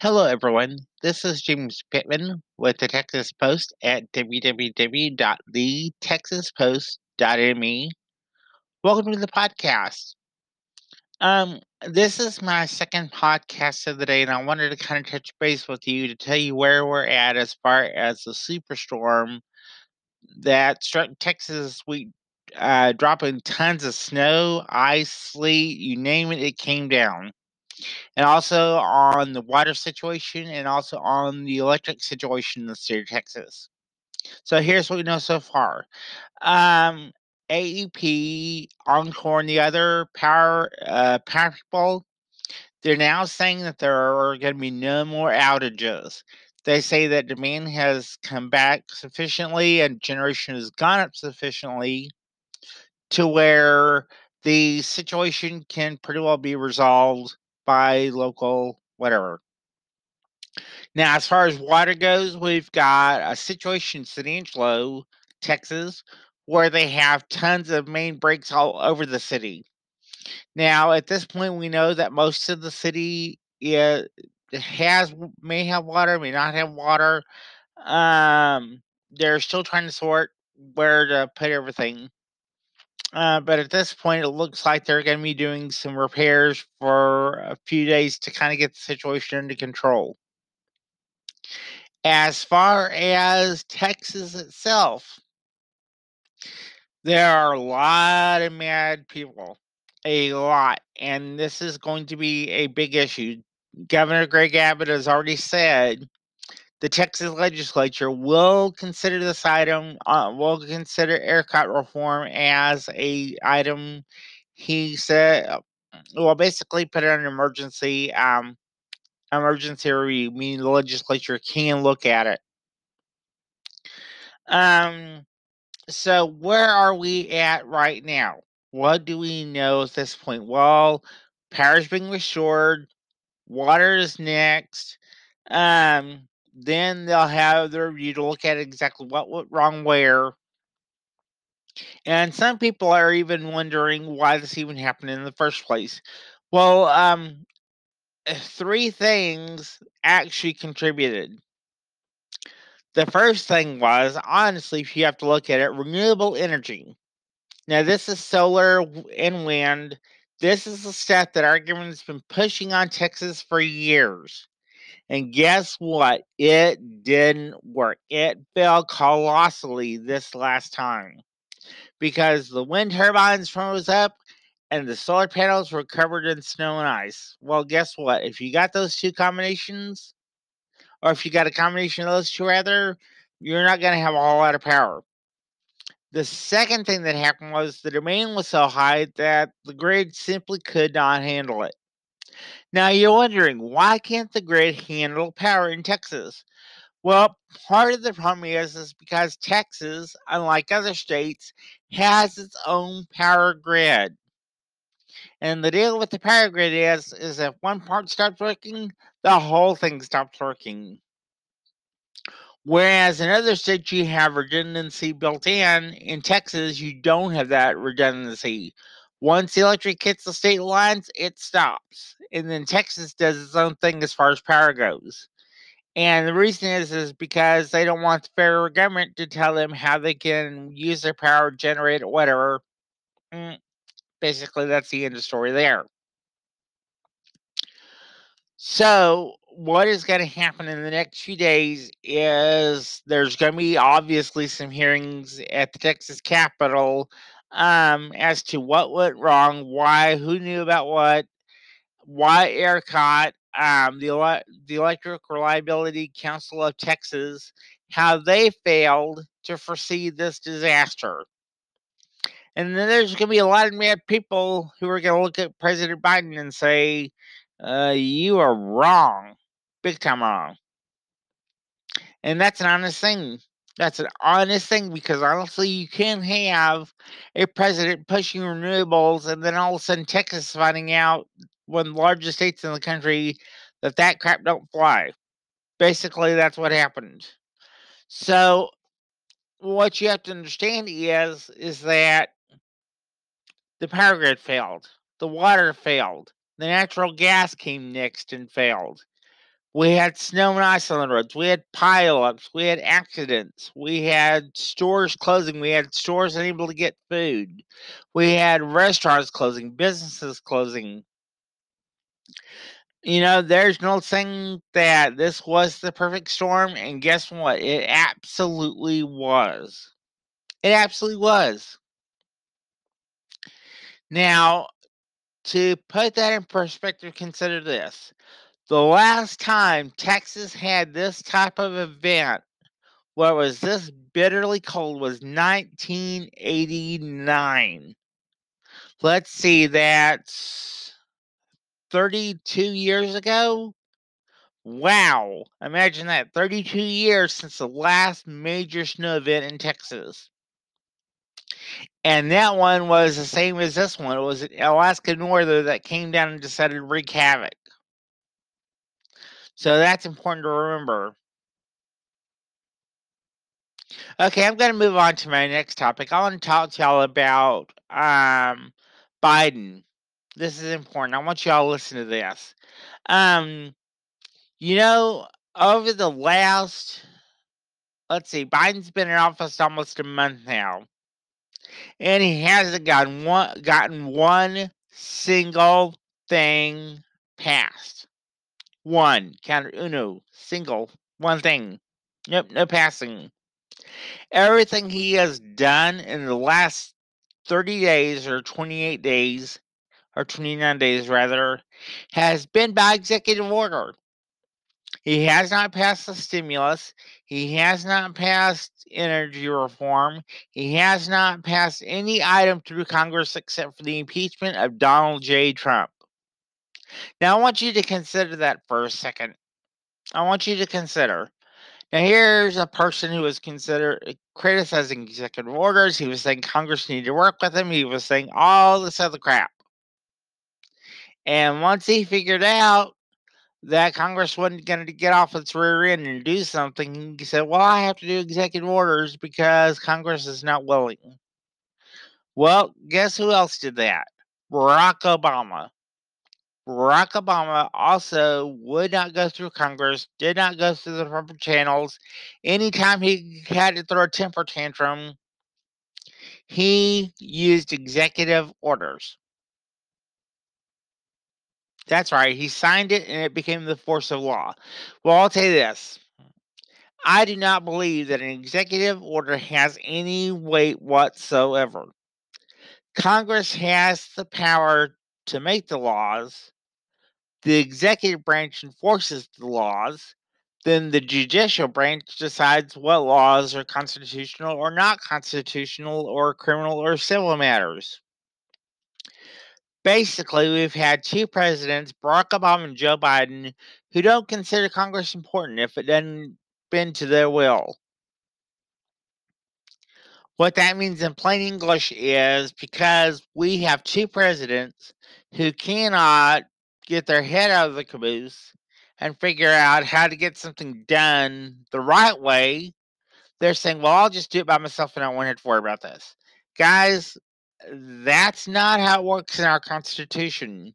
Hello, everyone. This is James Pittman with the Texas Post at www.thetexaspost.me. Welcome to the podcast. Um, this is my second podcast of the day, and I wanted to kind of touch base with you to tell you where we're at as far as the superstorm that struck Texas week, uh, dropping tons of snow, ice, sleet, you name it, it came down and also on the water situation and also on the electric situation in the state of Texas. So here's what we know so far. Um, AEP, Oncor, and the other power uh, power people, they're now saying that there are going to be no more outages. They say that demand has come back sufficiently and generation has gone up sufficiently to where the situation can pretty well be resolved by local whatever. Now, as far as water goes, we've got a situation in San Angelo, Texas, where they have tons of main breaks all over the city. Now, at this point, we know that most of the city has may have water, may not have water. Um, they're still trying to sort where to put everything. Uh, but at this point, it looks like they're going to be doing some repairs for a few days to kind of get the situation under control. As far as Texas itself, there are a lot of mad people, a lot, and this is going to be a big issue. Governor Greg Abbott has already said the Texas legislature will consider this item, uh, will consider ERCOT reform as a item. He said, uh, well, basically put it on emergency, um, emergency review, meaning the legislature can look at it. Um, so where are we at right now? What do we know at this point? Well, power power's being restored. Water is next. Um, then they'll have their review to look at exactly what went wrong where. And some people are even wondering why this even happened in the first place. Well, um, three things actually contributed. The first thing was, honestly, if you have to look at it, renewable energy. Now, this is solar and wind. This is the stuff that our government's been pushing on Texas for years. And guess what? It didn't work. It failed colossally this last time because the wind turbines froze up and the solar panels were covered in snow and ice. Well, guess what? If you got those two combinations, or if you got a combination of those two, rather, you're not going to have a whole lot of power. The second thing that happened was the demand was so high that the grid simply could not handle it. Now you're wondering why can't the grid handle power in Texas? Well, part of the problem is is because Texas, unlike other states, has its own power grid. And the deal with the power grid is is if one part stops working, the whole thing stops working. Whereas in other states you have redundancy built in, in Texas you don't have that redundancy. Once the electric hits the state lines, it stops. And then Texas does its own thing as far as power goes. And the reason is is because they don't want the federal government to tell them how they can use their power, generate whatever. Mm, basically, that's the end of the story there. So, what is going to happen in the next few days is there's going to be obviously some hearings at the Texas Capitol um, as to what went wrong, why, who knew about what, why ERCOT, um, the the Electric Reliability Council of Texas, how they failed to foresee this disaster. And then there's going to be a lot of mad people who are going to look at President Biden and say, uh, "You are wrong, big time wrong." And that's an honest thing. That's an honest thing because honestly, you can't have a president pushing renewables and then all of a sudden Texas finding out one of the largest states in the country that that crap don't fly. Basically, that's what happened. So, what you have to understand is is that the power grid failed, the water failed, the natural gas came next and failed. We had snow and ice on the roads. We had pileups. We had accidents. We had stores closing. We had stores unable to get food. We had restaurants closing, businesses closing. You know, there's no saying that this was the perfect storm, and guess what? It absolutely was. It absolutely was. Now, to put that in perspective, consider this. The last time Texas had this type of event, where it was this bitterly cold, was 1989. Let's see, that's 32 years ago. Wow. Imagine that 32 years since the last major snow event in Texas. And that one was the same as this one. It was an Alaska Norther that came down and decided to wreak havoc. So that's important to remember. Okay, I'm going to move on to my next topic. I want to talk to y'all about um, Biden. This is important. I want y'all to listen to this. Um, you know, over the last, let's see, Biden's been in office almost a month now, and he hasn't gotten one gotten one single thing passed. One, counter uno, single, one thing. Nope, no passing. Everything he has done in the last 30 days or 28 days, or 29 days rather, has been by executive order. He has not passed the stimulus. He has not passed energy reform. He has not passed any item through Congress except for the impeachment of Donald J. Trump. Now, I want you to consider that for a second. I want you to consider. Now, here's a person who was consider uh, criticizing executive orders. He was saying Congress needed to work with him. He was saying all this other crap. And once he figured out that Congress wasn't going to get off its rear end and do something, he said, Well, I have to do executive orders because Congress is not willing. Well, guess who else did that? Barack Obama. Barack Obama also would not go through Congress, did not go through the proper channels. Anytime he had to throw a temper tantrum, he used executive orders. That's right, he signed it and it became the force of law. Well, I'll tell you this I do not believe that an executive order has any weight whatsoever. Congress has the power to make the laws, the executive branch enforces the laws, then the judicial branch decides what laws are constitutional or not constitutional or criminal or civil matters. Basically, we've had two presidents, Barack Obama and Joe Biden, who don't consider Congress important if it doesn't bend to their will. What that means in plain English is because we have two presidents who cannot get their head out of the caboose and figure out how to get something done the right way, they're saying, well, I'll just do it by myself and I won't have to worry about this. Guys, that's not how it works in our Constitution.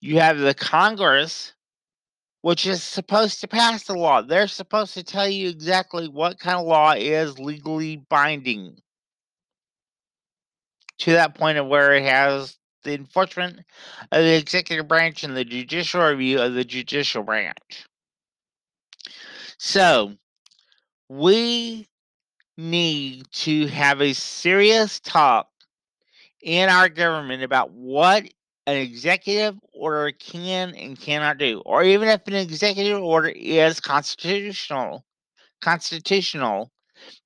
You have the Congress, which is supposed to pass the law. They're supposed to tell you exactly what kind of law is legally binding to that point of where it has the enforcement of the executive branch and the judicial review of the judicial branch. So, we need to have a serious talk in our government about what an executive order can and cannot do, or even if an executive order is constitutional. Constitutional,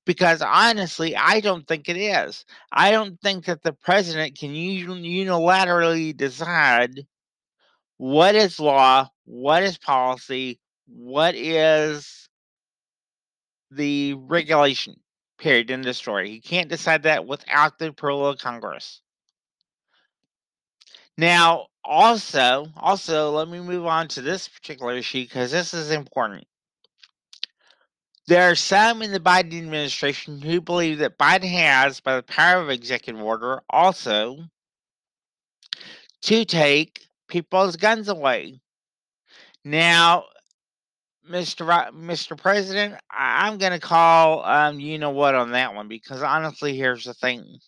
because honestly, I don't think it is. I don't think that the president can unilaterally decide what is law, what is policy, what is the regulation, period, in the story. He can't decide that without the approval of Congress. Now, also, also, let me move on to this particular issue because this is important. There are some in the Biden administration who believe that Biden has, by the power of executive order, also to take people's guns away. Now, Mr. Mr. President, I- I'm going to call um, you know what on that one because honestly, here's the thing.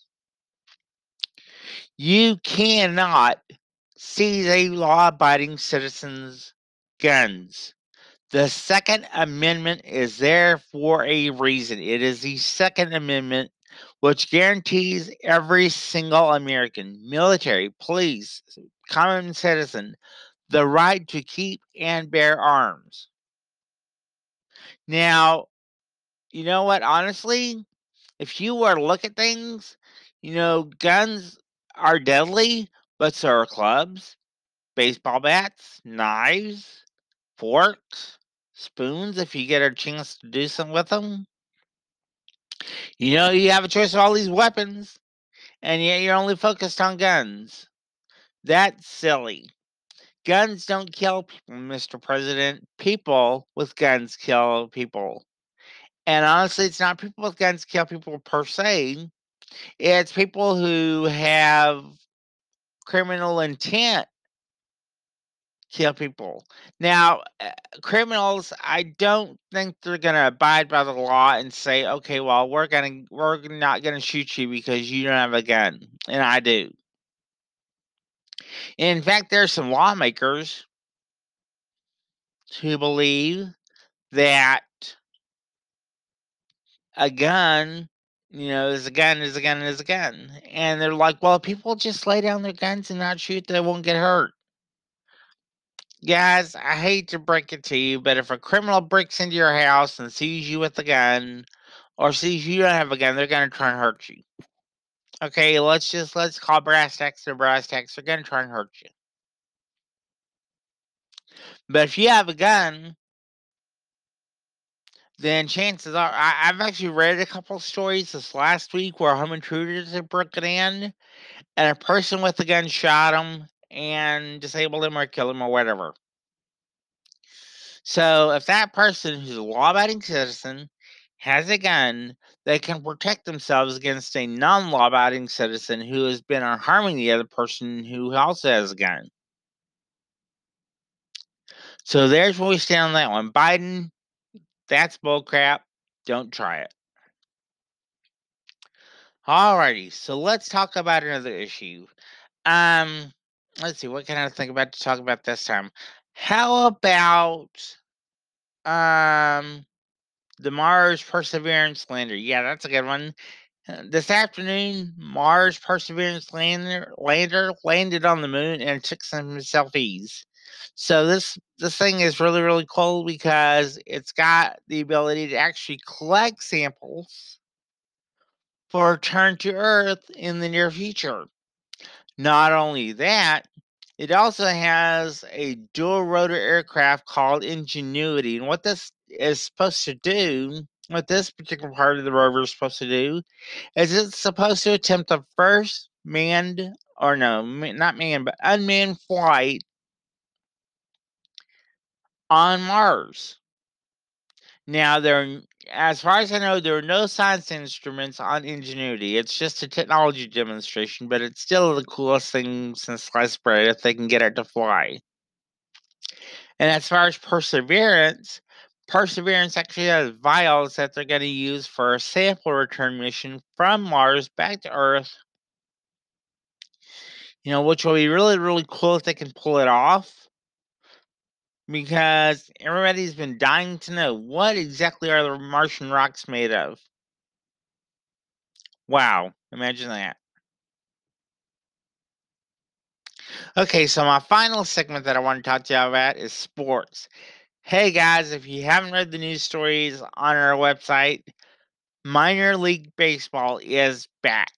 You cannot seize a law abiding citizen's guns. The Second Amendment is there for a reason. It is the Second Amendment, which guarantees every single American, military, police, common citizen, the right to keep and bear arms. Now, you know what? Honestly, if you were to look at things, you know, guns are deadly, but so are clubs, baseball bats, knives, forks, spoons, if you get a chance to do something with them. You know, you have a choice of all these weapons, and yet you're only focused on guns. That's silly. Guns don't kill people, Mr. President. People with guns kill people. And honestly, it's not people with guns kill people per se. It's people who have criminal intent kill people. Now, uh, criminals, I don't think they're going to abide by the law and say, "Okay, well, we're going to we're not going to shoot you because you don't have a gun." And I do. In fact, there are some lawmakers who believe that a gun, you know, is a gun, is a gun, is a gun. And they're like, well, people just lay down their guns and not shoot, they won't get hurt. Guys, I hate to break it to you, but if a criminal breaks into your house and sees you with a gun or sees you don't have a gun, they're going to try and hurt you. Okay, let's just let's call brass tacks to brass tacks. They're going to try and hurt you. But if you have a gun, then chances are I, have actually read a couple stories this last week where home intruders have broken in and a person with a gun shot them and disable him or kill him or whatever. So if that person who's a law-abiding citizen has a gun, they can protect themselves against a non-law-abiding citizen who has been harming the other person who also has a gun. So there's where we stand on that one. Biden, that's bullcrap. Don't try it. Alrighty, so let's talk about another issue. Um, let's see, what can I think about to talk about this time? How about um the Mars Perseverance lander? Yeah, that's a good one. Uh, this afternoon, Mars Perseverance lander lander landed on the moon and took some selfies. So this this thing is really really cool because it's got the ability to actually collect samples for return to Earth in the near future. Not only that, it also has a dual rotor aircraft called Ingenuity. And what this is supposed to do, what this particular part of the rover is supposed to do, is it's supposed to attempt the first manned, or no, not manned, but unmanned flight on Mars. Now, there, as far as I know, there are no science instruments on Ingenuity. It's just a technology demonstration, but it's still the coolest thing since sliced bread if they can get it to fly. And as far as Perseverance, Perseverance actually has vials that they're going to use for a sample return mission from Mars back to Earth. You know, which will be really, really cool if they can pull it off because everybody's been dying to know what exactly are the Martian rocks made of. Wow, imagine that. Okay, so my final segment that I want to talk to you about is sports. Hey guys, if you haven't read the news stories on our website, minor league baseball is back.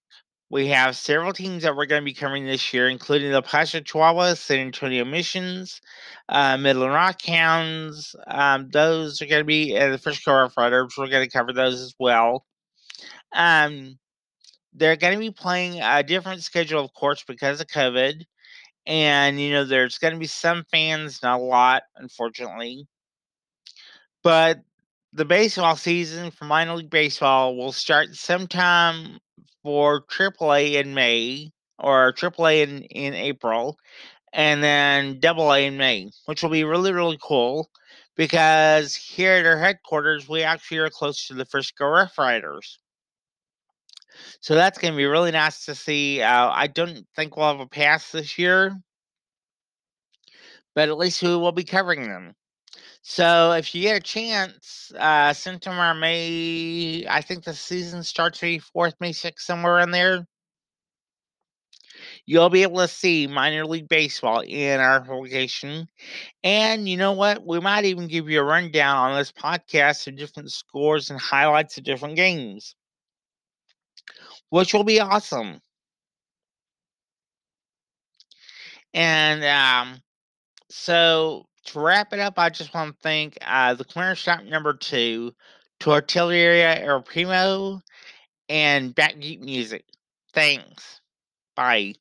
We have several teams that we're going to be covering this year, including the El Paso Chihuahuas, San Antonio Missions, uh, Midland Rockhounds. Um, those are going to be uh, the first cover Fighters. We're going to cover those as well. Um, they're going to be playing a different schedule, of course, because of COVID. And, you know, there's going to be some fans, not a lot, unfortunately. But the baseball season for minor league baseball will start sometime for AAA in May or AAA in, in April, and then AA in May, which will be really, really cool because here at our headquarters, we actually are close to the Frisco Rough Riders. So that's going to be really nice to see. Uh, I don't think we'll have a pass this year, but at least we will be covering them. So if you get a chance, uh, Centaur May, I think the season starts May 4th, May 6th, somewhere in there. You'll be able to see minor league baseball in our location. And you know what? We might even give you a rundown on this podcast of different scores and highlights of different games, which will be awesome. And um, so to wrap it up, I just want to thank uh, the clearance shop number two, Tortilleria El Primo, and Backbeat Music. Thanks. Bye.